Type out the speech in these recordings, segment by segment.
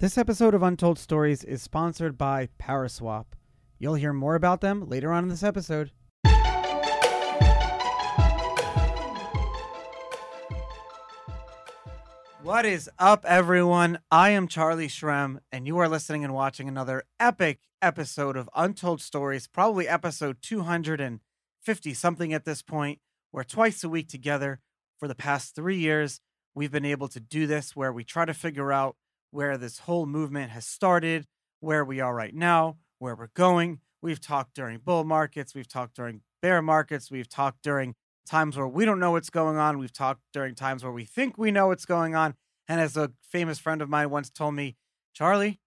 This episode of Untold Stories is sponsored by Paraswap. You'll hear more about them later on in this episode. What is up, everyone? I am Charlie Shrem, and you are listening and watching another epic episode of Untold Stories, probably episode 250 something at this point. We're twice a week together for the past three years. We've been able to do this where we try to figure out where this whole movement has started, where we are right now, where we're going. We've talked during bull markets, we've talked during bear markets, we've talked during times where we don't know what's going on, we've talked during times where we think we know what's going on. And as a famous friend of mine once told me, Charlie,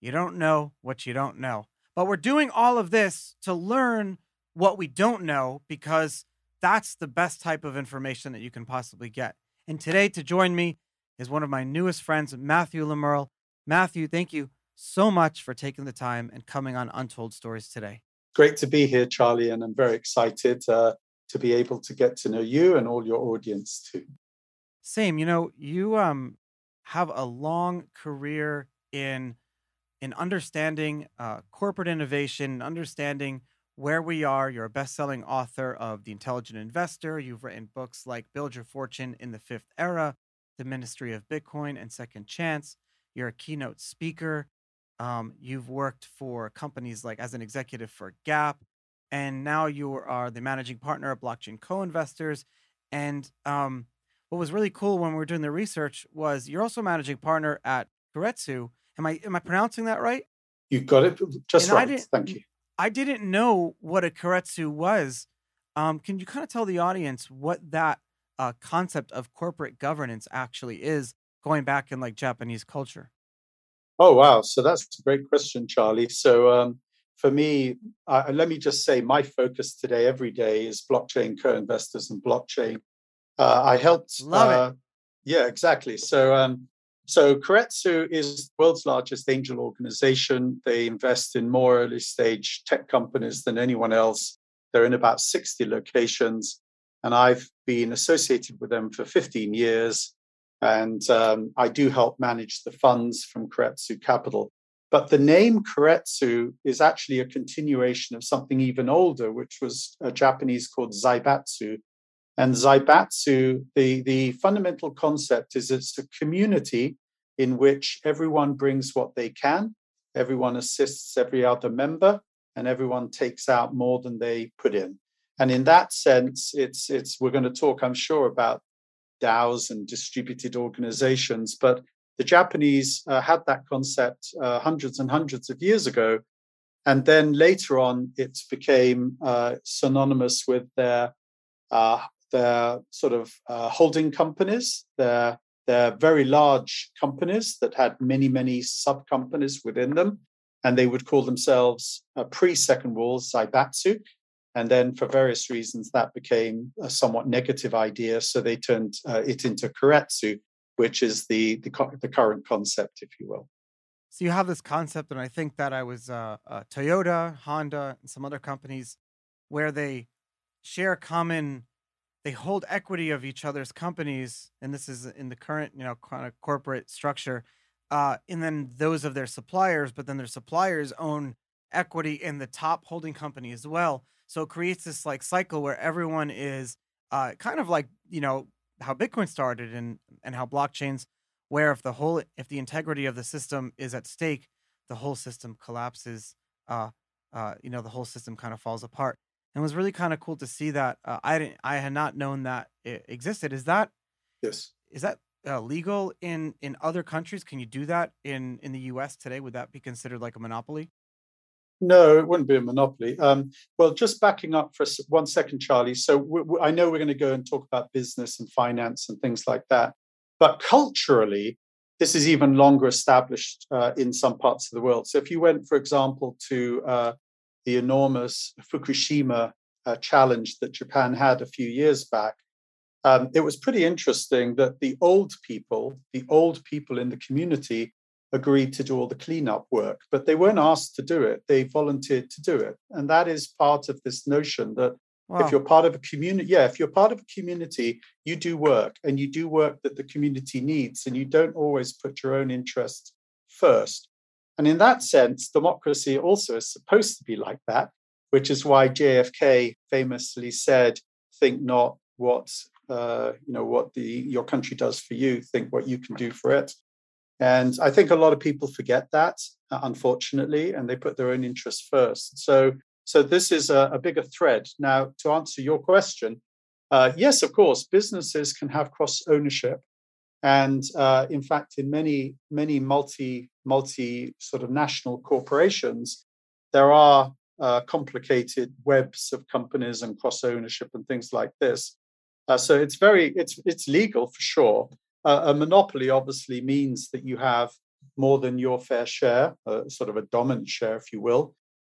you don't know what you don't know. But we're doing all of this to learn what we don't know because that's the best type of information that you can possibly get. And today, to join me is one of my newest friends, Matthew Le Merle. Matthew, thank you so much for taking the time and coming on Untold Stories today. Great to be here, Charlie, and I'm very excited uh, to be able to get to know you and all your audience too. Same, you know, you um have a long career in in understanding uh, corporate innovation, understanding where we are. You're a best-selling author of The Intelligent Investor. You've written books like Build Your Fortune in the Fifth Era, the Ministry of Bitcoin and Second Chance. You're a keynote speaker. Um, you've worked for companies like as an executive for Gap, and now you are the managing partner of Blockchain Co-Investors. And um, what was really cool when we were doing the research was you're also managing partner at Keiretsu. Am I am I pronouncing that right? You got it just and right. Thank you. I didn't know what a Keiretsu was. Um, can you kind of tell the audience what that uh, concept of corporate governance actually is going back in like Japanese culture? Oh wow! So that's a great question, Charlie. So um, for me, uh, let me just say my focus today, every day, is blockchain co-investors and blockchain. Uh, I helped. Love it. Uh, yeah, exactly. So um, so Keiretsu is the world's largest angel organization. They invest in more early stage tech companies than anyone else. They're in about 60 locations and I've been associated with them for 15 years. And um, I do help manage the funds from Keiretsu Capital. But the name Keiretsu is actually a continuation of something even older, which was a Japanese called Zaibatsu. And Zaibatsu, the, the fundamental concept is it's a community in which everyone brings what they can, everyone assists every other member, and everyone takes out more than they put in. And in that sense, it's it's we're going to talk, I'm sure, about DAOs and distributed organizations, but the Japanese uh, had that concept uh, hundreds and hundreds of years ago, and then later on, it became uh, synonymous with their uh, their sort of uh, holding companies, their their very large companies that had many many sub companies within them, and they would call themselves uh, pre Second War Zaibatsu, and then, for various reasons, that became a somewhat negative idea. So they turned uh, it into Keiretsu, which is the, the, the current concept, if you will. So you have this concept, and I think that I was uh, uh, Toyota, Honda, and some other companies where they share common, they hold equity of each other's companies, and this is in the current, you know, kind of corporate structure, uh, and then those of their suppliers, but then their suppliers own equity in the top holding company as well. So it creates this like cycle where everyone is uh, kind of like you know how Bitcoin started and and how blockchains, where if the whole if the integrity of the system is at stake, the whole system collapses. Uh, uh, you know the whole system kind of falls apart. And it was really kind of cool to see that. Uh, I didn't I had not known that it existed. Is that yes? Is that uh, legal in in other countries? Can you do that in in the U.S. today? Would that be considered like a monopoly? No, it wouldn't be a monopoly. Um, well, just backing up for one second, Charlie. So I know we're going to go and talk about business and finance and things like that. But culturally, this is even longer established uh, in some parts of the world. So if you went, for example, to uh, the enormous Fukushima uh, challenge that Japan had a few years back, um, it was pretty interesting that the old people, the old people in the community, agreed to do all the cleanup work, but they weren't asked to do it. They volunteered to do it. And that is part of this notion that wow. if you're part of a community, yeah, if you're part of a community, you do work and you do work that the community needs, and you don't always put your own interests first. And in that sense, democracy also is supposed to be like that, which is why JFK famously said, think not what uh, you know what the your country does for you, think what you can do for it. And I think a lot of people forget that, uh, unfortunately, and they put their own interests first. So, so this is a, a bigger thread. Now, to answer your question, uh, yes, of course, businesses can have cross ownership, and uh, in fact, in many many multi multi sort of national corporations, there are uh, complicated webs of companies and cross ownership and things like this. Uh, so it's very it's it's legal for sure. Uh, a monopoly obviously means that you have more than your fair share, uh, sort of a dominant share, if you will,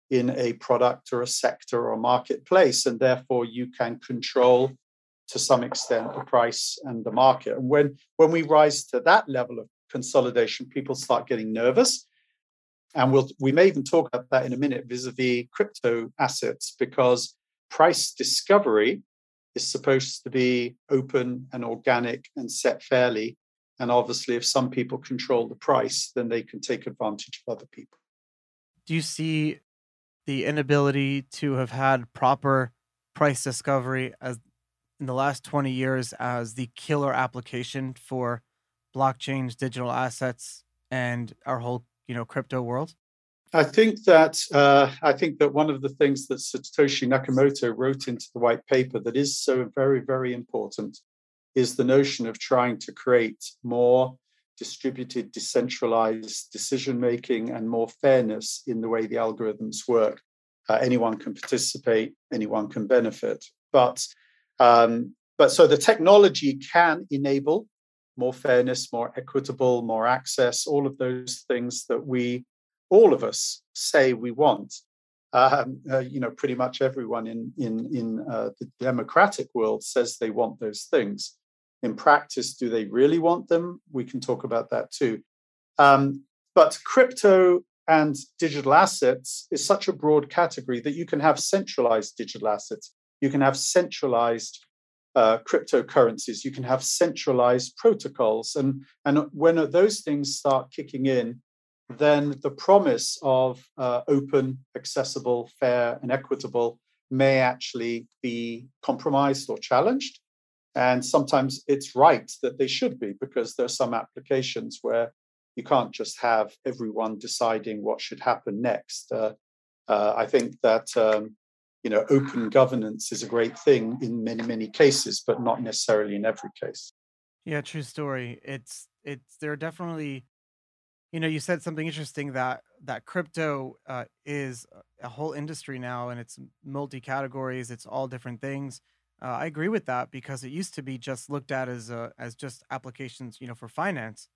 in a product or a sector or a marketplace, and therefore you can control to some extent the price and the market. And when when we rise to that level of consolidation, people start getting nervous. And we'll we may even talk about that in a minute vis-a-vis crypto assets, because price discovery is supposed to be open and organic and set fairly. And obviously, if some people control the price, then they can take advantage of other people. Do you see the inability to have had proper price discovery as in the last 20 years as the killer application for blockchains, digital assets, and our whole, you know, crypto world? I think that uh, I think that one of the things that Satoshi Nakamoto wrote into the white paper that is so very very important is the notion of trying to create more distributed, decentralized decision making and more fairness in the way the algorithms work. Uh, anyone can participate, anyone can benefit, but um, but so the technology can enable more fairness, more equitable, more access, all of those things that we all of us say we want. Um, uh, you know, pretty much everyone in in in uh, the democratic world says they want those things. In practice, do they really want them? We can talk about that too. Um, but crypto and digital assets is such a broad category that you can have centralized digital assets, you can have centralized uh, cryptocurrencies, you can have centralized protocols, and and when those things start kicking in, then the promise of uh, open, accessible, fair, and equitable may actually be compromised or challenged. And sometimes it's right that they should be, because there are some applications where you can't just have everyone deciding what should happen next. Uh, uh, I think that um, you know open governance is a great thing in many many cases, but not necessarily in every case. Yeah, true story. It's it's there are definitely you know you said something interesting that that crypto uh, is a whole industry now and it's multi categories it's all different things. Uh, i agree with that because it used to be just looked at as a, as just applications you know for finance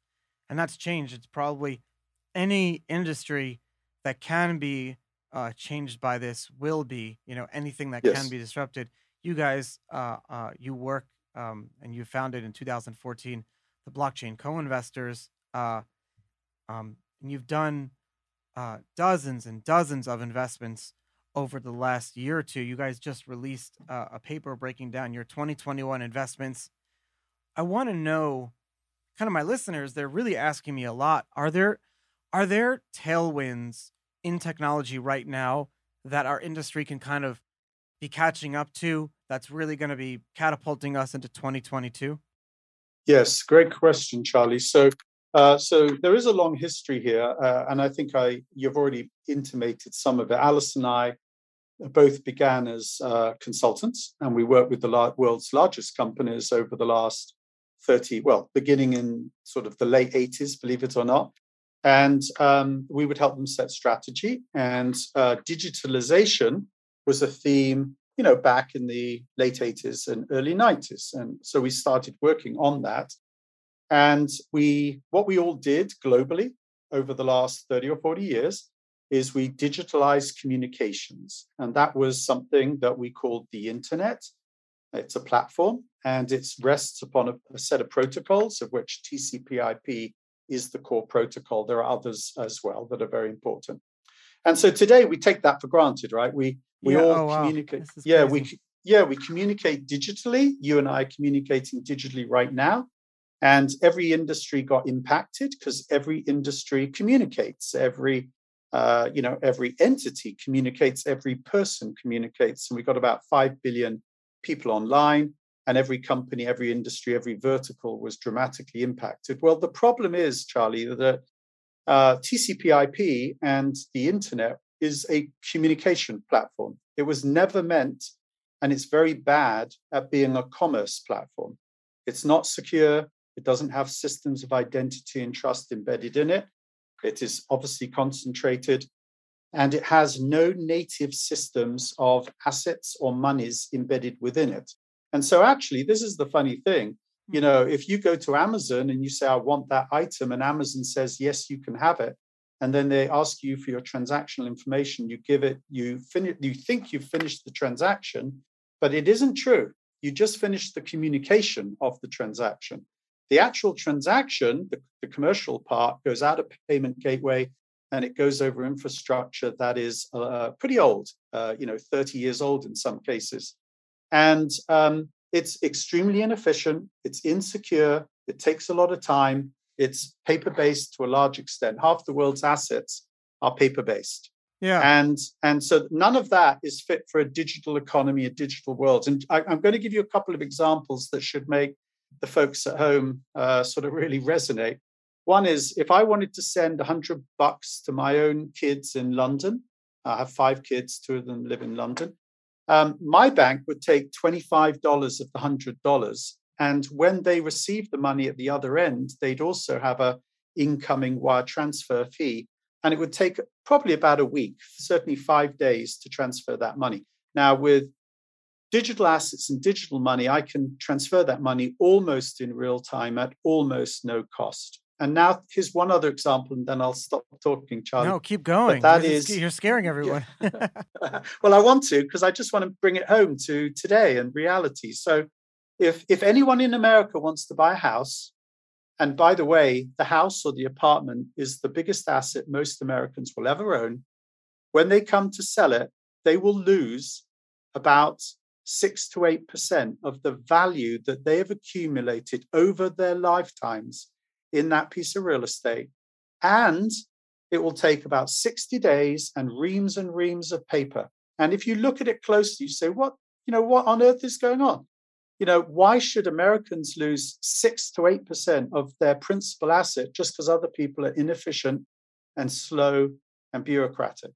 and that's changed. It's probably any industry that can be uh, changed by this will be you know anything that yes. can be disrupted. You guys uh, uh, you work um, and you founded in 2014 the blockchain co-investors uh, um, and you've done uh, dozens and dozens of investments over the last year or two. You guys just released uh, a paper breaking down your 2021 investments. I want to know, kind of my listeners, they're really asking me a lot. Are there are there tailwinds in technology right now that our industry can kind of be catching up to that's really going to be catapulting us into 2022? Yes, great question, Charlie. So uh, so there is a long history here, uh, and I think I you've already intimated some of it. Alice and I both began as uh, consultants, and we worked with the la- world's largest companies over the last 30, well, beginning in sort of the late 80s, believe it or not. And um, we would help them set strategy. And uh, digitalization was a theme, you know, back in the late 80s and early 90s. And so we started working on that. And we, what we all did globally over the last 30 or 40 years is we digitalized communications. And that was something that we called the internet. It's a platform and it rests upon a, a set of protocols, of which TCP IP is the core protocol. There are others as well that are very important. And so today we take that for granted, right? We we yeah, all oh, communicate. Wow. Yeah, crazy. we yeah, we communicate digitally. You and I are communicating digitally right now. And every industry got impacted because every industry communicates, every uh, you know, every entity communicates, every person communicates. And we've got about 5 billion people online, and every company, every industry, every vertical was dramatically impacted. Well, the problem is, Charlie, that uh, TCP/IP and the internet is a communication platform. It was never meant, and it's very bad at being a commerce platform. It's not secure. It doesn't have systems of identity and trust embedded in it. It is obviously concentrated and it has no native systems of assets or monies embedded within it. And so, actually, this is the funny thing. Hmm. You know, if you go to Amazon and you say, I want that item, and Amazon says, yes, you can have it. And then they ask you for your transactional information. You give it, you finish, you think you've finished the transaction, but it isn't true. You just finished the communication of the transaction. The actual transaction, the, the commercial part, goes out of payment gateway and it goes over infrastructure that is uh, pretty old, uh, you know, 30 years old in some cases. And um, it's extremely inefficient, it's insecure, it takes a lot of time, it's paper based to a large extent. Half the world's assets are paper based. Yeah. And and so none of that is fit for a digital economy, a digital world. And I, am going to give you a couple of examples that should make the folks at home uh, sort of really resonate. One is if I wanted to send 100 bucks to my own kids in London, I have five kids, two of them live in London. Um, my bank would take $25 of the $100. And when they receive the money at the other end, they'd also have a incoming wire transfer fee. And it would take probably about a week, certainly five days to transfer that money. Now, with digital assets and digital money, I can transfer that money almost in real time at almost no cost. And now here's one other example, and then I'll stop talking, Charlie. No, keep going. But that you're, is, you're scaring everyone. Well, I want to because I just want to bring it home to today and reality. So, if if anyone in America wants to buy a house, and by the way, the house or the apartment is the biggest asset most Americans will ever own. When they come to sell it, they will lose about six to eight percent of the value that they have accumulated over their lifetimes in that piece of real estate. And it will take about 60 days and reams and reams of paper. And if you look at it closely, you say, what, you know, what on earth is going on? You know, why should Americans lose six to eight percent of their principal asset just because other people are inefficient and slow and bureaucratic?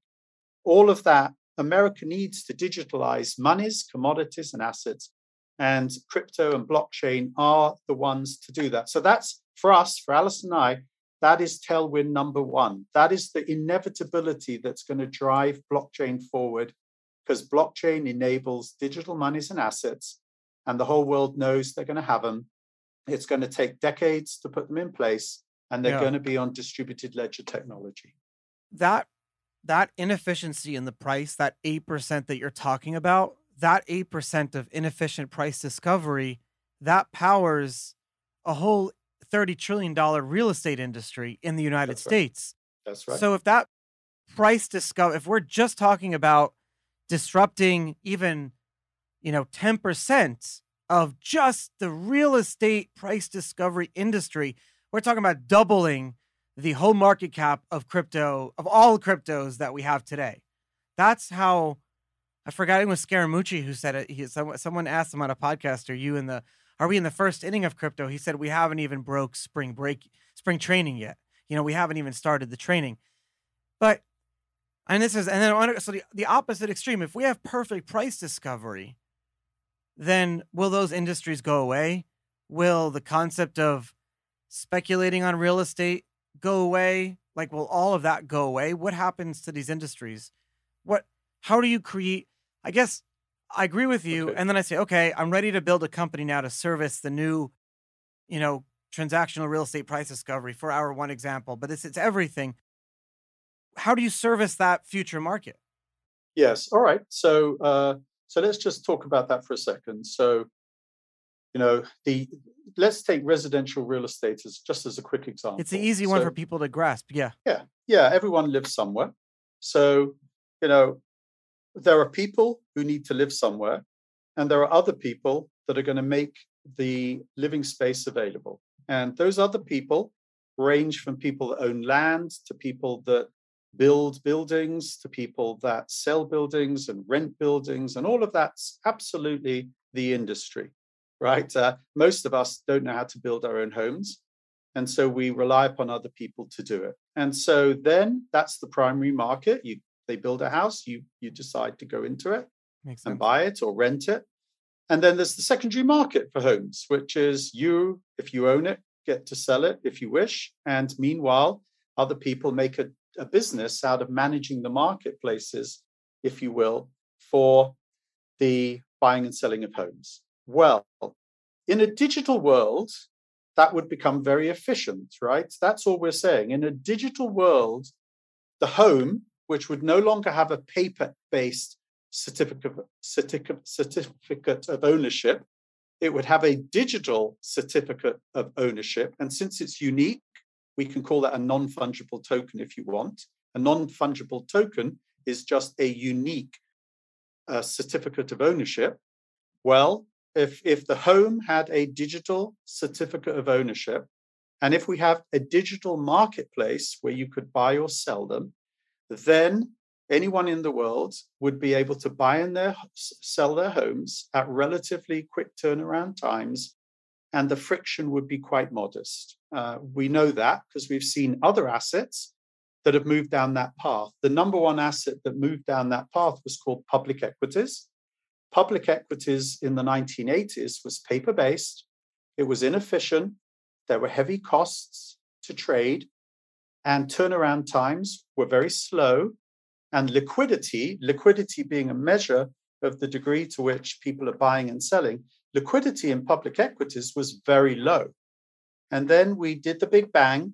All of that America needs to digitalize monies, commodities, and assets. And crypto and blockchain are the ones to do that. So that's for us, for Alice and I, that is tailwind number one. That is the inevitability that's going to drive blockchain forward because blockchain enables digital monies and assets, and the whole world knows they're going to have them. It's going to take decades to put them in place, and they're yeah. going to be on distributed ledger technology. That that inefficiency in the price, that 8% that you're talking about, that 8% of inefficient price discovery, that powers a whole $30 trillion real estate industry in the United That's States. Right. That's right. So if that price discover if we're just talking about disrupting even, you know, 10% of just the real estate price discovery industry, we're talking about doubling the whole market cap of crypto, of all cryptos that we have today. That's how I forgot it was Scaramucci who said it. He, someone, asked him on a podcast, Are you in the are we in the first inning of crypto? He said we haven't even broke spring break spring training yet. You know, we haven't even started the training. But and this is and then so the, the opposite extreme. If we have perfect price discovery, then will those industries go away? Will the concept of speculating on real estate go away? Like, will all of that go away? What happens to these industries? What, how do you create? I guess I agree with you. Okay. And then I say, okay, I'm ready to build a company now to service the new, you know, transactional real estate price discovery for our one example, but it's, it's everything. How do you service that future market? Yes. All right. So, uh, so let's just talk about that for a second. So, you know, the let's take residential real estate as just as a quick example. It's an easy one so, for people to grasp. Yeah. Yeah. Yeah. Everyone lives somewhere. So, you know, there are people who need to live somewhere, and there are other people that are going to make the living space available. And those other people range from people that own land to people that build buildings to people that sell buildings and rent buildings. And all of that's absolutely the industry, right? Uh, most of us don't know how to build our own homes. And so we rely upon other people to do it. And so then that's the primary market. You they build a house, you you decide to go into it and buy it or rent it. And then there's the secondary market for homes, which is you, if you own it, get to sell it if you wish. And meanwhile, other people make a, a business out of managing the marketplaces, if you will, for the buying and selling of homes. Well, in a digital world, that would become very efficient, right? That's all we're saying. In a digital world, the home, which would no longer have a paper based certificate, certificate, certificate of ownership, it would have a digital certificate of ownership. And since it's unique, we can call that a non fungible token if you want. A non fungible token is just a unique uh, certificate of ownership. Well, if, if the home had a digital certificate of ownership, and if we have a digital marketplace where you could buy or sell them, then anyone in the world would be able to buy and their, sell their homes at relatively quick turnaround times, and the friction would be quite modest. Uh, we know that because we've seen other assets that have moved down that path. The number one asset that moved down that path was called public equities public equities in the 1980s was paper based, it was inefficient, there were heavy costs to trade, and turnaround times were very slow. And liquidity, liquidity being a measure of the degree to which people are buying and selling, liquidity in public equities was very low. And then we did the big bang.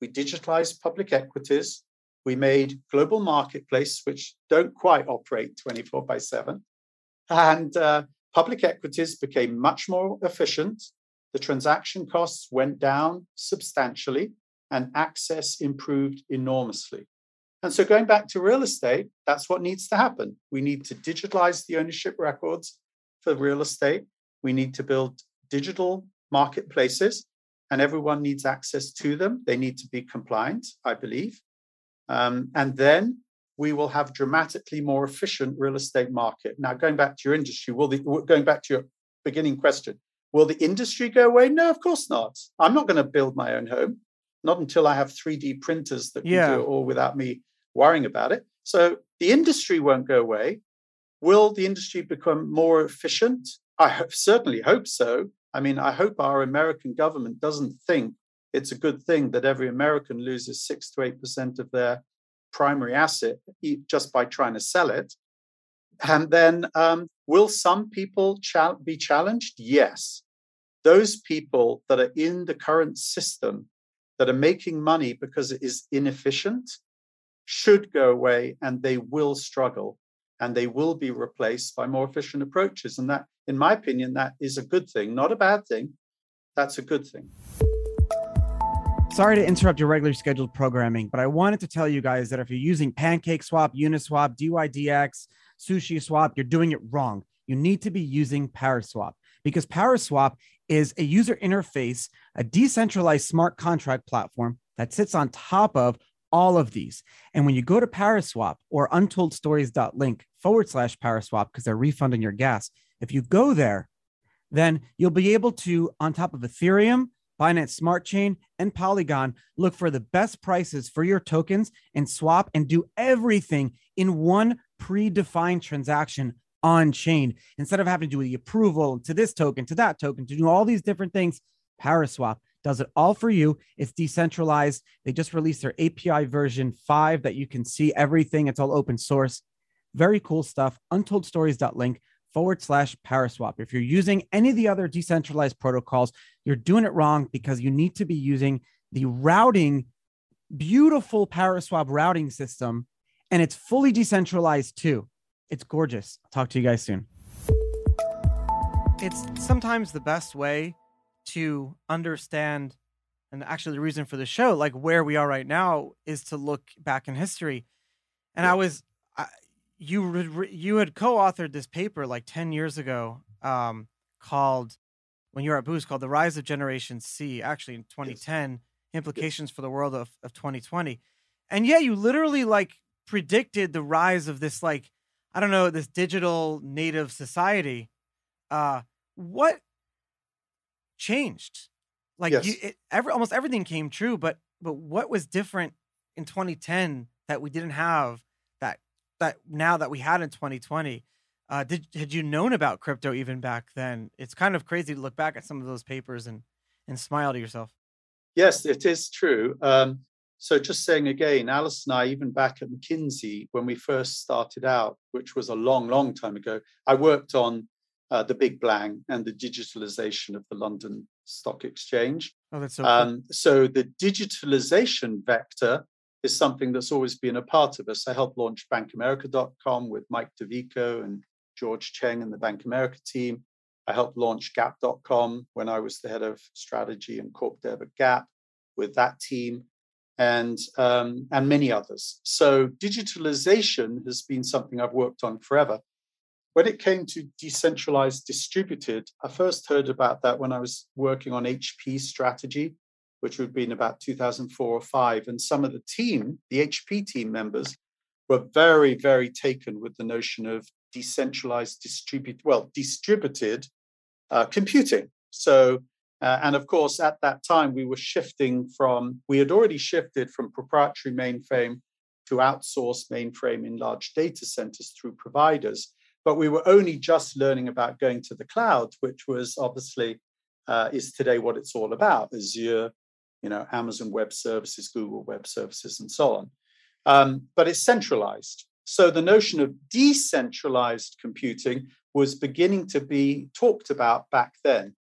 We digitalized public equities. We made global marketplace, which don't quite operate 24 by 7. And uh, public equities became much more efficient. The transaction costs went down substantially, and access improved enormously. And so, going back to real estate, that's what needs to happen. We need to digitalize the ownership records for real estate. We need to build digital marketplaces, and everyone needs access to them. They need to be compliant, I believe. Um, and then we will have dramatically more efficient real estate market. Now, going back to your industry, will the going back to your beginning question, will the industry go away? No, of course not. I'm not going to build my own home, not until I have 3D printers that can yeah. do it all without me worrying about it. So the industry won't go away. Will the industry become more efficient? I certainly hope so. I mean, I hope our American government doesn't think it's a good thing that every American loses six to eight percent of their primary asset just by trying to sell it. And then, um, will some people cha- be challenged? Yes. Those people that are in the current system that are making money because it is inefficient should go away and they will struggle and they will be replaced by more efficient approaches. And that, in my opinion, that is a good thing, not a bad thing. That's a good thing. Sorry to interrupt your regular scheduled programming, but I wanted to tell you guys that if you're using Pancake Swap, Uniswap, DYDX, Sushi Swap, you're doing it wrong. You need to be using Paraswap because Paraswap is a user interface, a decentralized smart contract platform that sits on top of all of these. And when you go to Paraswap or untoldstories.link forward slash Paraswap, because they're refunding your gas, if you go there, then you'll be able to, on top of Ethereum, Binance Smart Chain, and Polygon look for the best prices for your tokens and swap and do everything in one predefined transaction on chain instead of having to do the approval to this token, to that token, to do all these different things. Paraswap does it all for you. It's decentralized. They just released their API version 5 that you can see everything. It's all open source. Very cool stuff. Untoldstories.link forward slash Paraswap. If you're using any of the other decentralized protocols, you're doing it wrong because you need to be using the routing, beautiful Paraswap routing system, and it's fully decentralized too. It's gorgeous. I'll talk to you guys soon. It's sometimes the best way to understand, and actually the reason for the show, like where we are right now, is to look back in history. And I was you re- you had co-authored this paper like 10 years ago um, called when you were at Booz called The Rise of Generation C, actually in 2010, yes. implications yes. for the world of, of 2020. And yeah, you literally like predicted the rise of this like, I don't know, this digital native society. Uh what changed? Like yes. you it, every almost everything came true, but but what was different in 2010 that we didn't have that now that we had in 2020? Uh, did had you known about crypto even back then? It's kind of crazy to look back at some of those papers and and smile to yourself. Yes, it is true. Um, so just saying again, Alice and I, even back at McKinsey when we first started out, which was a long, long time ago, I worked on uh, the Big Bang and the digitalization of the London Stock Exchange. Oh, that's so. Cool. Um, so the digitalization vector is something that's always been a part of us. I helped launch BankAmerica.com with Mike DeVico and George Cheng and the Bank America team. I helped launch Gap.com when I was the head of strategy and corp dev at Gap with that team, and um, and many others. So digitalization has been something I've worked on forever. When it came to decentralized distributed, I first heard about that when I was working on HP strategy, which would have been about 2004 or five. And some of the team, the HP team members, were very, very taken with the notion of decentralized distributed, well, distributed uh, computing. So, uh, and of course, at that time, we were shifting from, we had already shifted from proprietary mainframe to outsource mainframe in large data centers through providers. But we were only just learning about going to the cloud, which was obviously uh, is today what it's all about Azure, you know, Amazon Web Services, Google Web Services, and so on. Um, but it's centralized. So the notion of decentralized computing was beginning to be talked about back then.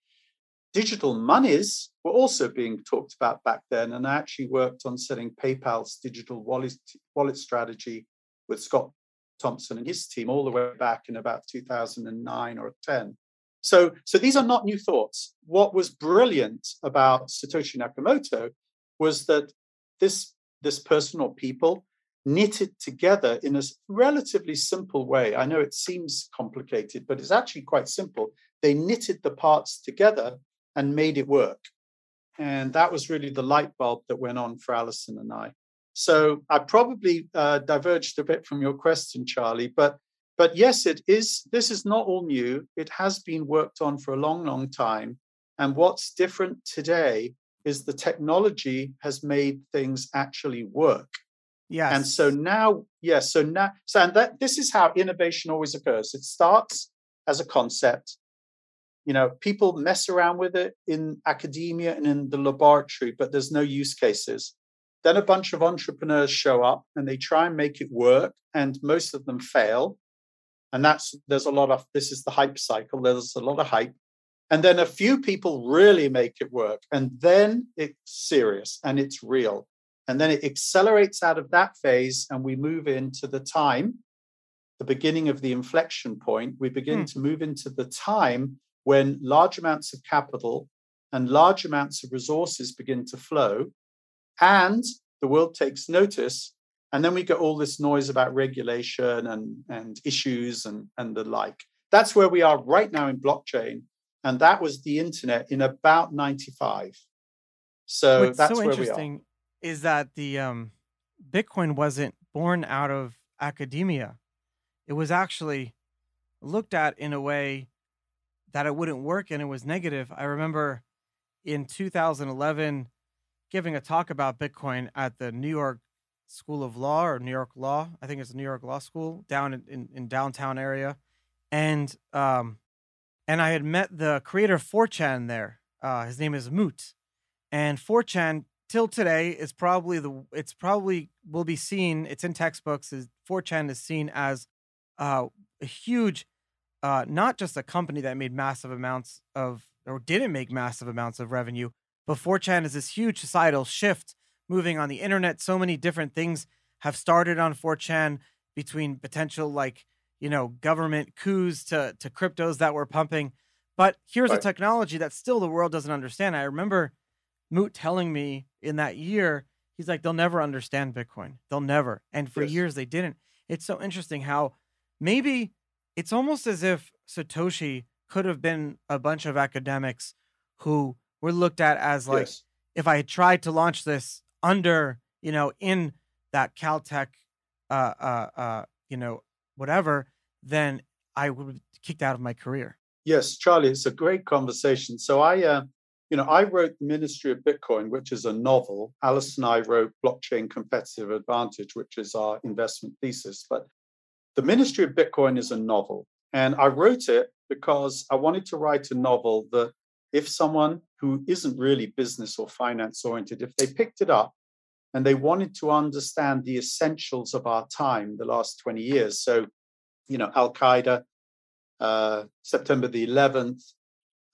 Digital monies were also being talked about back then, and I actually worked on setting PayPal's digital wallet, wallet strategy with Scott Thompson and his team all the way back in about 2009 or 10. So, so these are not new thoughts. What was brilliant about Satoshi Nakamoto was that this, this person or people knitted together in a relatively simple way. I know it seems complicated, but it's actually quite simple. They knitted the parts together and made it work. And that was really the light bulb that went on for Alison and I. So I probably uh, diverged a bit from your question, Charlie, but but yes, it is. This is not all new. It has been worked on for a long, long time. And what's different today is the technology has made things actually work. Yes. And so now, yes, so now, so and that this is how innovation always occurs. It starts as a concept. You know, people mess around with it in academia and in the laboratory, but there's no use cases. Then a bunch of entrepreneurs show up and they try and make it work, and most of them fail. And that's there's a lot of this is the hype cycle. There's a lot of hype. And then a few people really make it work. And then it's serious and it's real. And then it accelerates out of that phase, and we move into the time, the beginning of the inflection point. We begin mm. to move into the time when large amounts of capital and large amounts of resources begin to flow, and the world takes notice. And then we get all this noise about regulation and, and issues and, and the like. That's where we are right now in blockchain. And that was the internet in about 95. So What's that's so where we are is that the um, Bitcoin wasn't born out of academia. It was actually looked at in a way that it wouldn't work and it was negative. I remember in 2011 giving a talk about Bitcoin at the New York School of Law or New York Law. I think it's New York Law School down in, in, in downtown area. And um, and I had met the creator of 4chan there. Uh, his name is Moot. And 4chan till today is probably the it's probably will be seen it's in textbooks is 4chan is seen as uh, a huge uh, not just a company that made massive amounts of or didn't make massive amounts of revenue but 4chan is this huge societal shift moving on the internet so many different things have started on 4chan between potential like you know government coups to to cryptos that were pumping but here's right. a technology that still the world doesn't understand i remember Moot telling me in that year, he's like, they'll never understand Bitcoin. They'll never. And for yes. years they didn't. It's so interesting how maybe it's almost as if Satoshi could have been a bunch of academics who were looked at as like yes. if I had tried to launch this under, you know, in that Caltech, uh, uh, uh, you know, whatever, then I would be kicked out of my career. Yes, Charlie, it's a great conversation. So I, uh, you know, I wrote the Ministry of Bitcoin, which is a novel. Alice and I wrote Blockchain Competitive Advantage, which is our investment thesis. But the Ministry of Bitcoin is a novel, and I wrote it because I wanted to write a novel that if someone who isn't really business or finance oriented, if they picked it up and they wanted to understand the essentials of our time, the last 20 years. So, you know, Al Qaeda, uh, September the 11th,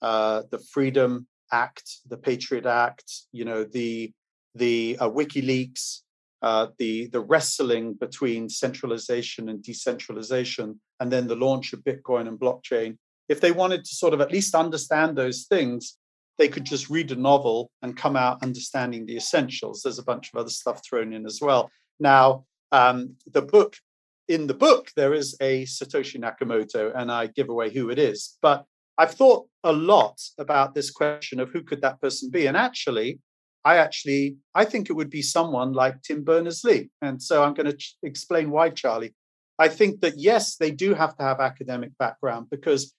uh, the Freedom Act, the Patriot Act, you know, the the uh, WikiLeaks, uh, the the wrestling between centralization and decentralization, and then the launch of Bitcoin and blockchain. If they wanted to sort of at least understand those things, they could just read a novel and come out understanding the essentials. There's a bunch of other stuff thrown in as well. Now, um, the book, in the book, there is a Satoshi Nakamoto, and I give away who it is. But I've thought a lot about this question of who could that person be. And actually, I actually I think it would be someone like Tim Berners-Lee. And so I'm going to ch- explain why, Charlie. I think that yes, they do have to have academic background because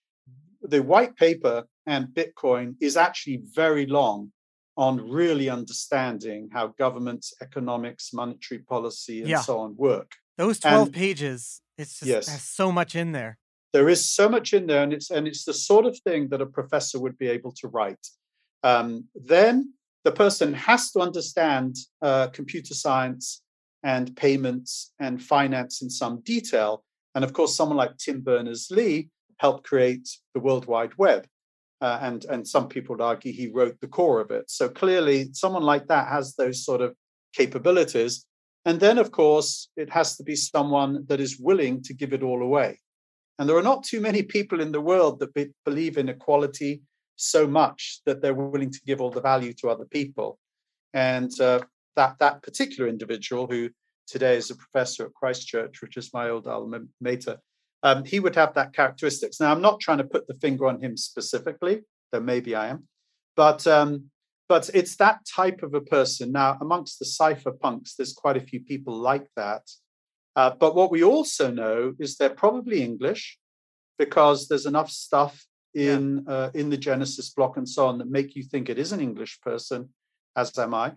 the white paper and Bitcoin is actually very long on really understanding how governments, economics, monetary policy, and Yeah. so on work. Those 12 And- pages, it's just Yes. has so much in there. There is so much in there, and it's and it's the sort of thing that a professor would be able to write. Um, then the person has to understand uh, computer science and payments and finance in some detail. And of course, someone like Tim Berners-Lee helped create the World Wide Web. Uh, and, and some people would argue he wrote the core of it. So clearly, someone like that has those sort of capabilities. And then, of course, it has to be someone that is willing to give it all away. And there are not too many people in the world that be, believe in equality so much that they're willing to give all the value to other people. And uh, that that particular individual, who today is a professor at Christ Church, which is my old alma mater, um, he would have that characteristics. Now, I'm not trying to put the finger on him specifically, though maybe I am, but um, but it's that type of a person. Now, amongst the cypherpunks, there's quite a few people like that. Uh, but what we also know is they're probably English because there's enough stuff in uh, in the Genesis block and so on that make you think it is an English person, as am I.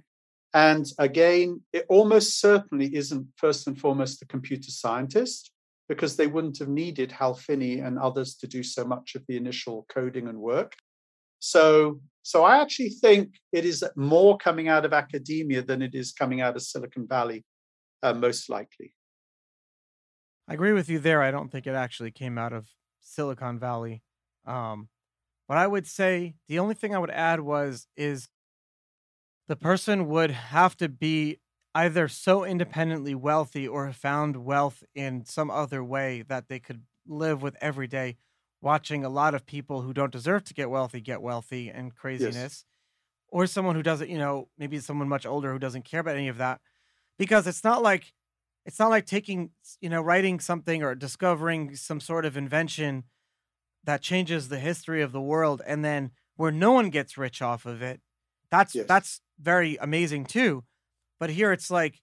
And again, it almost certainly isn't first and foremost a computer scientist because they wouldn't have needed Hal Finney and others to do so much of the initial coding and work. So, so I actually think it is more coming out of academia than it is coming out of Silicon Valley, uh, most likely. I agree with you there. I don't think it actually came out of Silicon Valley. Um, but I would say the only thing I would add was is the person would have to be either so independently wealthy or have found wealth in some other way that they could live with every day watching a lot of people who don't deserve to get wealthy get wealthy and craziness or someone who doesn't you know maybe someone much older who doesn't care about any of that because it's not like it's not like taking you know writing something or discovering some sort of invention that changes the history of the world and then where no one gets rich off of it that's Yes. that's very amazing too but here it's like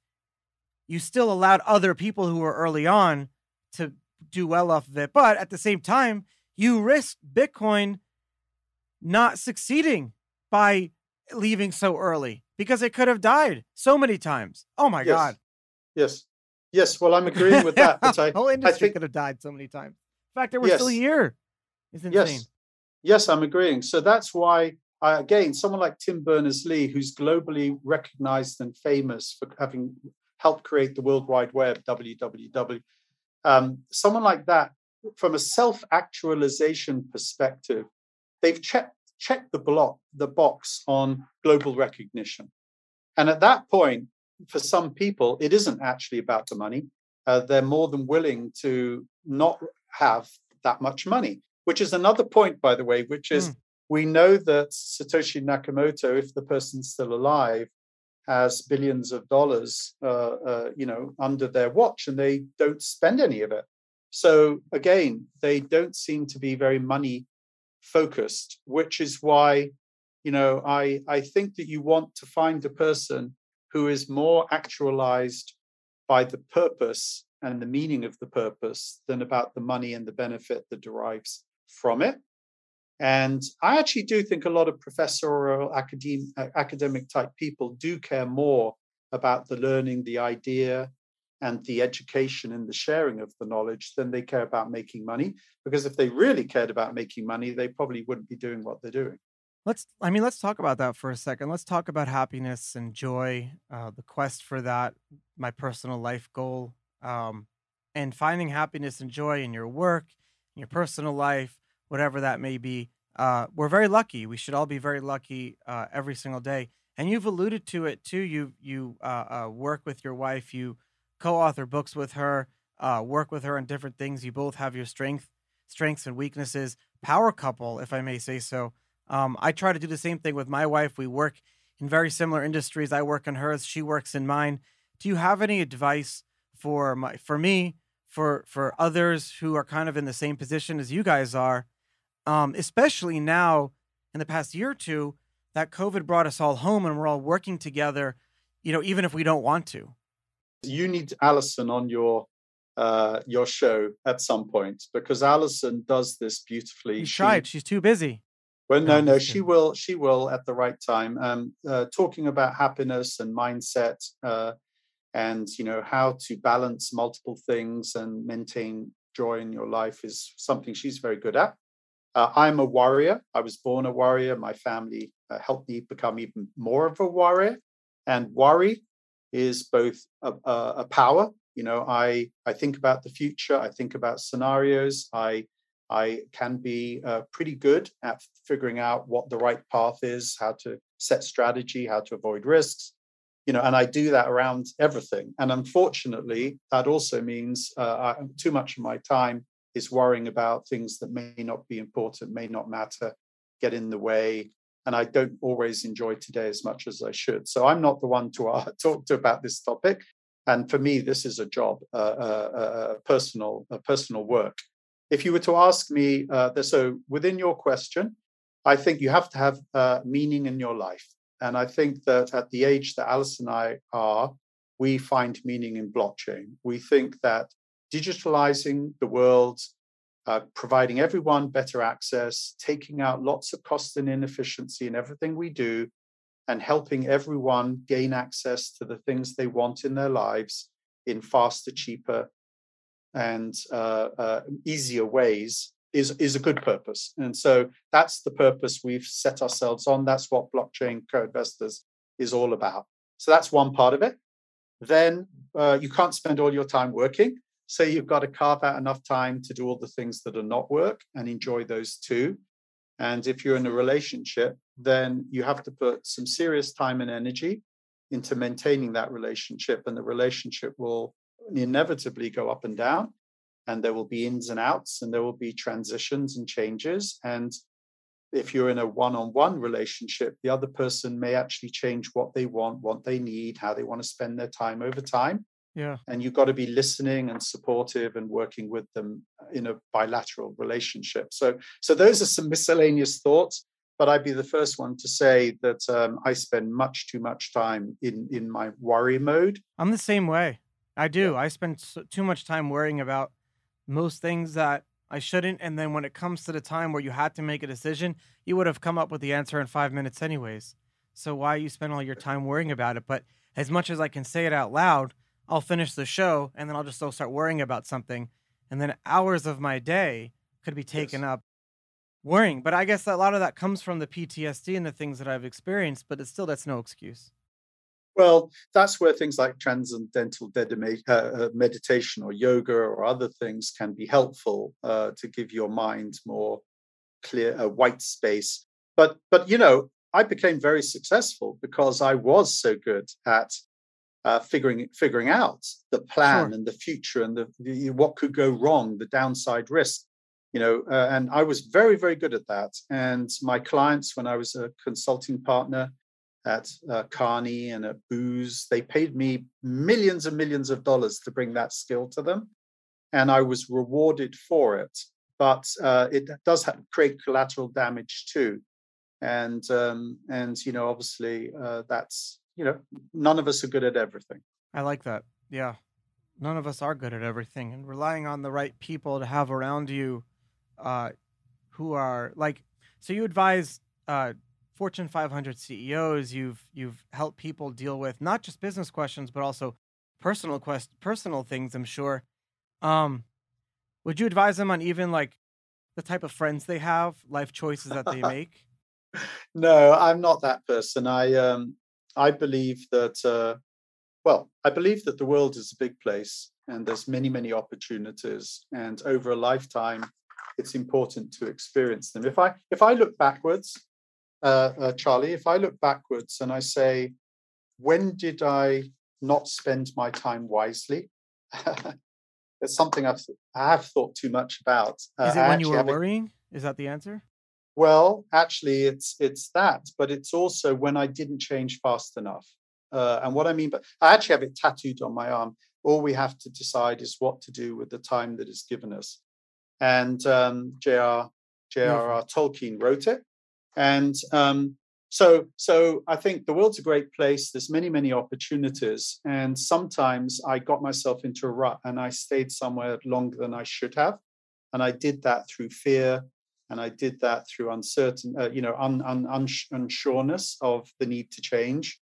you still allowed other people who were early on to do well off of it but at the same time you risk bitcoin not succeeding by leaving so early because it could have died so many times oh my Yes. god Yes. Yes. Well, I'm agreeing with that. But I, the whole industry think- could have died so many times. In fact, they were still Yes. here. It's insane. yes. Yes, I'm agreeing. So that's why, uh, again, someone like Tim Berners Lee, who's globally recognized and famous for having helped create the World Wide Web, WWW, um, someone like that, from a self actualization perspective, they've checked, checked the, block, the box on global recognition. And at that point, for some people, it isn't actually about the money. Uh, they're more than willing to not have that much money, which is another point, by the way, which is Mm. We know that Satoshi Nakamoto, if the person's still alive, has billions of dollars, uh, uh, you know, under their watch, and they don't spend any of it. So again, they don't seem to be very money focused, which is why, you know, I, I think that you want to find a person who is more actualized by the purpose and the meaning of the purpose than about the money and the benefit that derives from it. And I actually do think a lot of professorial academic, academic type people do care more about the learning, the idea, and the education and the sharing of the knowledge than they care about making money. Because if they really cared about making money, they probably wouldn't be doing what they're doing. Let's, I mean, let's talk about that for a second. Let's talk about happiness and joy, uh, the quest for that, my personal life goal, um, and finding happiness and joy in your work, in your personal life, whatever that may be. Uh, we're very lucky. We should all be very lucky uh, every single day. And you've alluded to it too. You you uh, uh work with your wife. You co-author books with her. Uh, work with her on different things. You both have your strength, strengths and weaknesses. Power couple, if I may say so. Um, I try to do the same thing with my wife. We work in very similar industries. I work in hers. She works in mine. Do you have any advice for my for me for for others who are kind of in the same position as you guys are, um, especially now in the past year or two that COVID brought us all home and we're all working together, you know, even if we don't want to. You need Alison on your uh, your show at some point because Alison does this beautifully. Tried. She, She's too busy. Well, no, no, she will. She will at the right time. Um, uh, talking about happiness and mindset, uh, and you know how to balance multiple things and maintain joy in your life is something she's very good at. Uh, I'm a warrior. I was born a warrior. My family uh, helped me become even more of a warrior. And worry is both a, a, a power. You know, I I think about the future. I think about scenarios. I I can be uh, pretty good at figuring out what the right path is, how to set strategy, how to avoid risks, you know, and I do that around everything. And unfortunately, that also means uh, I, too much of my time is worrying about things that may not be important, may not matter, get in the way. And I don't always enjoy today as much as I should. So I'm not the one to uh, talk to about this topic. And for me, this is a job, uh, uh, uh personal, personal work if you were to ask me, uh, so within your question, I think you have to have uh, meaning in your life. And I think that at the age that Alice and I are, we find meaning in blockchain. We think that digitalizing the world, uh, providing everyone better access, taking out lots of cost and inefficiency in everything we do, and helping everyone gain access to the things they want in their lives in faster, cheaper, and uh, uh, easier ways is is a good purpose. And so that's the purpose we've set ourselves on. That's what blockchain co-investors is all about. So that's one part of it. Then uh, you can't spend all your time working. So you've got to carve out enough time to do all the things that are not work and enjoy those too. And if you're in a relationship, then you have to put some serious time and energy into maintaining that relationship, and the relationship will inevitably go up and down and there will be ins and outs and there will be transitions and changes and if you're in a one-on-one relationship the other person may actually change what they want what they need how they want to spend their time over time yeah and you've got to be listening and supportive and working with them in a bilateral relationship so so those are some miscellaneous thoughts but I'd be the first one to say that um, I spend much too much time in in my worry mode. I'm the same way. I do. I spend so, too much time worrying about most things that I shouldn't. And then when it comes to the time where you had to make a decision, you would have come up with the answer in five minutes, anyways. So why you spend all your time worrying about it? But as much as I can say it out loud, I'll finish the show and then I'll just still start worrying about something. And then hours of my day could be taken yes. up worrying. But I guess a lot of that comes from the PTSD and the things that I've experienced, but it's still, that's no excuse. Well, that's where things like transcendental uh, uh, meditation or yoga or other things can be helpful uh, to give your mind more clear, uh, white space. But, but you know, I became very successful because I was so good at uh, figuring figuring out the plan sure. and the future and the, the, what could go wrong, the downside risk. You know, uh, and I was very very good at that. And my clients, when I was a consulting partner, at uh, Kearney and at Booz. They paid me millions and millions of dollars to bring that skill to them. And I was rewarded for it. But uh, it does have, create collateral damage too. and um, and you know obviously uh, that's you know none of us are good at everything. I like that. Yeah, none of us are good at everything, and relying on the right people to have around you, uh, who are like, so you advise uh, Fortune 500 CEOs. You've you've helped people deal with not just business questions, but also personal quest personal things. I'm sure. Um, would you advise them on even like the type of friends they have, life choices that they make? no, I'm not that person. I um, I believe that uh, well, I believe that the world is a big place and there's many many opportunities, and over a lifetime, it's important to experience them. If I if I look backwards, uh, uh, Charlie, if I look backwards and I say, when did I not spend my time wisely? it's something I've I have thought too much about. Uh, is it when you were worrying? Is that the answer? Well, actually, it's it's that, but it's also when I didn't change fast enough. Uh, and what I mean, but I actually have it tattooed on my arm. All we have to decide is what to do with the time that is given us. And um, J.R. J.R.R. Tolkien wrote it, and um, so so I think the world's a great place. There's many many opportunities, and sometimes I got myself into a rut, and I stayed somewhere longer than I should have, and I did that through fear and I did that through uncertain, uh, you know, un, un, unsureness of the need to change.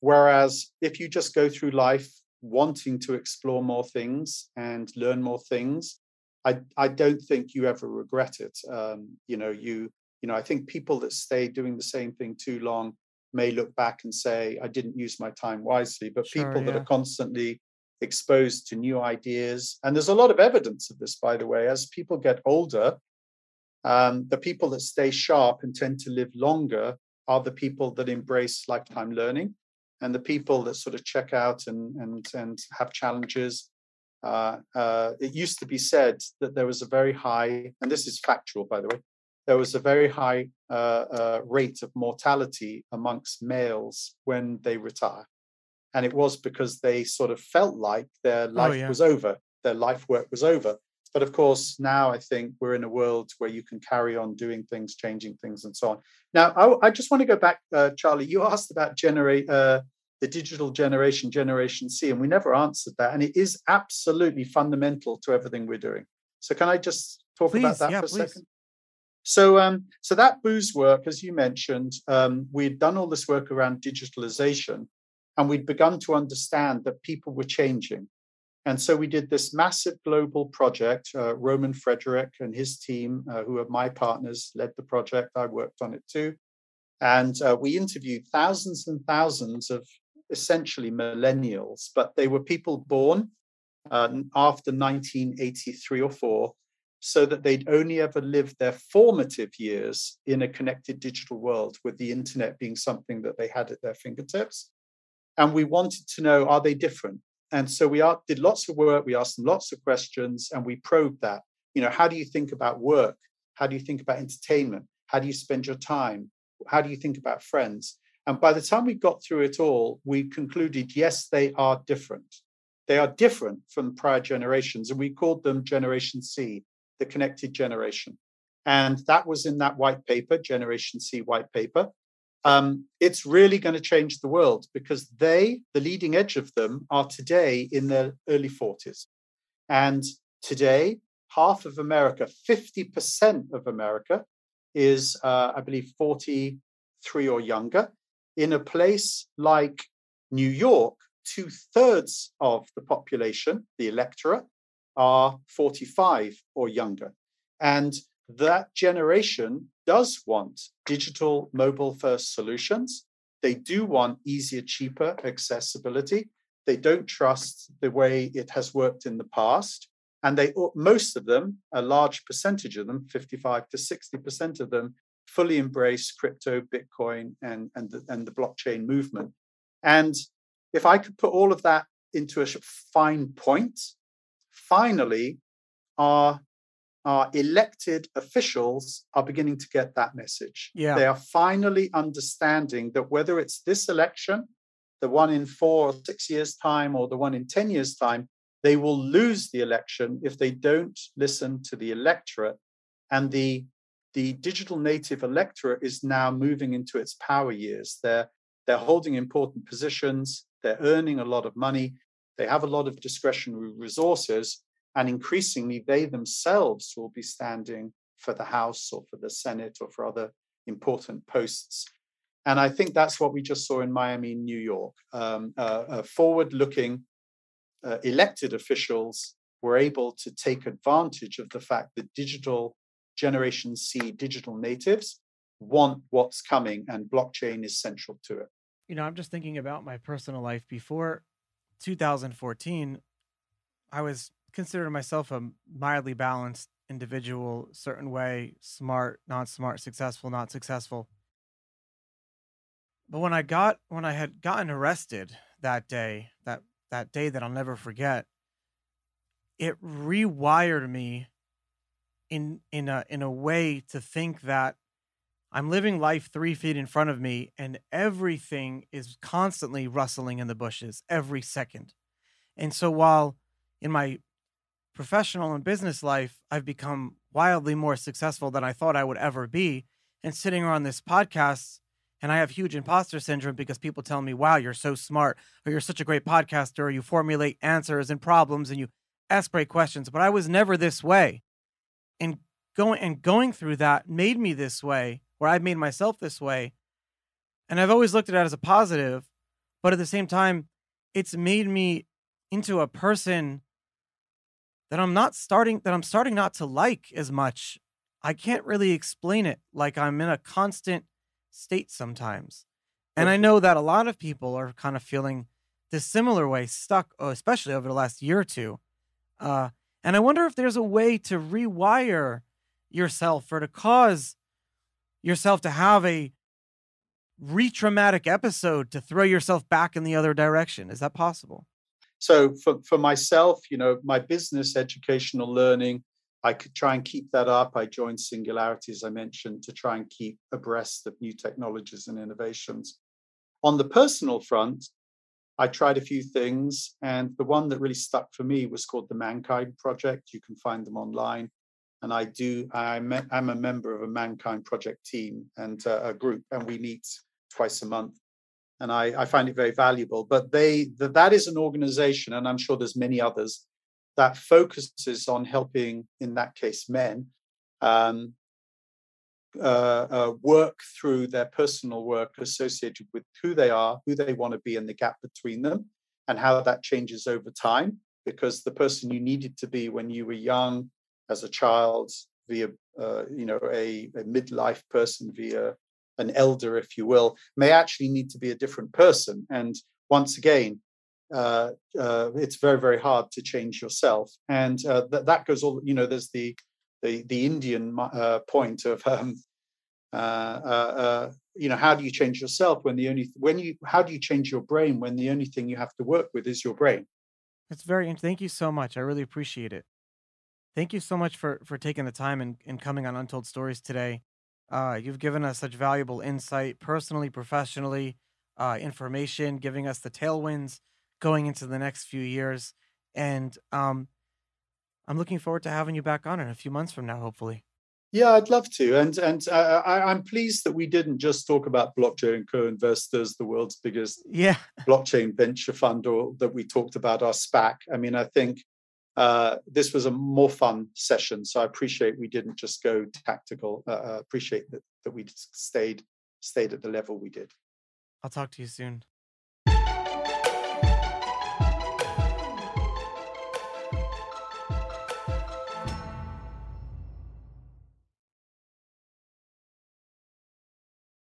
Whereas if you just go through life wanting to explore more things and learn more things, I I don't think you ever regret it. Um, you know, you you know, I think people that stay doing the same thing too long may look back and say, I didn't use my time wisely. But sure, people yeah. that are constantly exposed to new ideas, and there's a lot of evidence of this, by the way, as people get older, um, the people that stay sharp and tend to live longer are the people that embrace lifetime learning, and the people that sort of check out and and and have challenges. Uh, uh, it used to be said that there was a very high, and this is factual, by the way, there was a very high uh, uh rate of mortality amongst males when they retire, and it was because they sort of felt like their oh, life oh, yeah. was over, their life work was over. But of course, now I think we're in a world where you can carry on doing things, changing things, and so on. Now, I, I just want to go back, uh, Charlie. You asked about generate uh, the digital generation, Generation C, and we never answered that. And it is absolutely fundamental to everything we're doing. So, can I just talk please, about that yeah, for a please. second? So, um, so that Booz work, as you mentioned, um, we'd done all this work around digitalization, and we'd begun to understand that people were changing. And so we did this massive global project. Uh, Roman Friedrich and his team, uh, who are my partners, led the project. I worked on it too. And uh, we interviewed thousands and thousands of essentially millennials, but they were people born uh, after 1983 or 4, so that they'd only ever lived their formative years in a connected digital world, with the internet being something that they had at their fingertips. And we wanted to know are they different? And so we are, did lots of work, we asked them lots of questions, and we probed that. You know, how do you think about work? How do you think about entertainment? How do you spend your time? How do you think about friends? And by the time we got through it all, we concluded yes, they are different. They are different from prior generations, and we called them Generation C, the connected generation. And that was in that white paper, Generation C white paper um, it's really going to change the world because they, the leading edge of them, are today in their early 40s. And today, half of America, 50% of America, is, uh, I believe, 43 or younger. In a place like New York, two thirds of the population, the electorate, are 45 or younger. And that generation does want digital mobile first solutions. They do want easier, cheaper accessibility. They don't trust the way it has worked in the past. And they, most of them, a large percentage of them, 55 to 60% of them, fully embrace crypto, Bitcoin, and, and, the, and the blockchain movement. And if I could put all of that into a fine point, finally, our our elected officials are beginning to get that message. Yeah. They are finally understanding that whether it's this election, the one in four or six years' time, or the one in 10 years' time, they will lose the election if they don't listen to the electorate and the the digital native electorate is now moving into its power years. They're they're holding important positions. They're earning a lot of money. They have a lot of discretionary resources, and increasingly they themselves will be standing for the House or for the Senate or for other important posts. And I think that's what we just saw in Miami, New York. Um, uh, uh, forward looking uh, elected officials were able to take advantage of the fact that digital Generation C digital natives want what's coming, and blockchain is central to it. You know, I'm just thinking about my personal life before 2014. I was considering myself a mildly balanced individual, certain way, smart, not smart, successful, not successful. But when I got when I had gotten arrested that day, that that day that I'll never forget, it rewired me in in a in a way to think that I'm living life three feet in front of me and everything is constantly rustling in the bushes every second. And so while in my professional and business life, I've become wildly more successful than I thought I would ever be. And sitting on this podcast, and I have huge imposter syndrome because people tell me, wow, you're so smart, or you're such a great podcaster, or you formulate answers and problems and you ask great questions. But I was never this way. And going and going through that made me this way, where I've made myself this way. And I've always looked at it as a positive, but at the same time, it's made me into a person that I'm not starting that I'm starting not to like as much. I can't really explain it. Like I'm in a constant state sometimes. And I know that a lot of people are kind of feeling this similar way, stuck, oh, especially over the last year or two. Uh, and I wonder if there's a way to rewire yourself or to cause yourself to have a re traumatic episode to throw yourself back in the other direction. Is that possible? So for, for myself, you know, my business educational learning, I could try and keep that up. I joined Singularity, as I mentioned, to try and keep abreast of new technologies and innovations. On the personal front, I tried a few things, and the one that really stuck for me was called the Mankind Project. You can find them online, and I do. I'm, a member of a Mankind Project team and uh, a group, and we meet twice a month and I, I find it very valuable. But they that, that is an organization, and I'm sure there's many others that focuses on helping, in that case, men um, uh, uh, work through their personal work associated with who they are, who they want to be, and the gap between them, and how that changes over time. Because the person you needed to be when you were young, as a child, via uh, you know a, a midlife person, via an elder, if you will, may actually need to be a different person. And once again, uh, uh, it's very, very hard to change yourself. And uh, that, that goes all, you know, there's the, the, the Indian uh, point of, um, uh, uh, you know, how do you change yourself when the only, when you, how do you change your brain when the only thing you have to work with is your brain? That's very, thank you so much. I really appreciate it. Thank you so much for, for taking the time and, and coming on Untold Stories today. Uh, you've given us such valuable insight, personally, professionally, uh, information, giving us the tailwinds going into the next few years. And um, I'm looking forward to having you back on in a few months from now, hopefully. Yeah, I'd love to, and and uh, I, am pleased that we didn't just talk about blockchain co-investors, the world's biggest yeah blockchain venture fund, or that we talked about our SPAC. I mean, I think uh, this was a more fun session. So I appreciate we didn't just go tactical. Uh, uh, appreciate that that we stayed stayed at the level we did. I'll talk to you soon.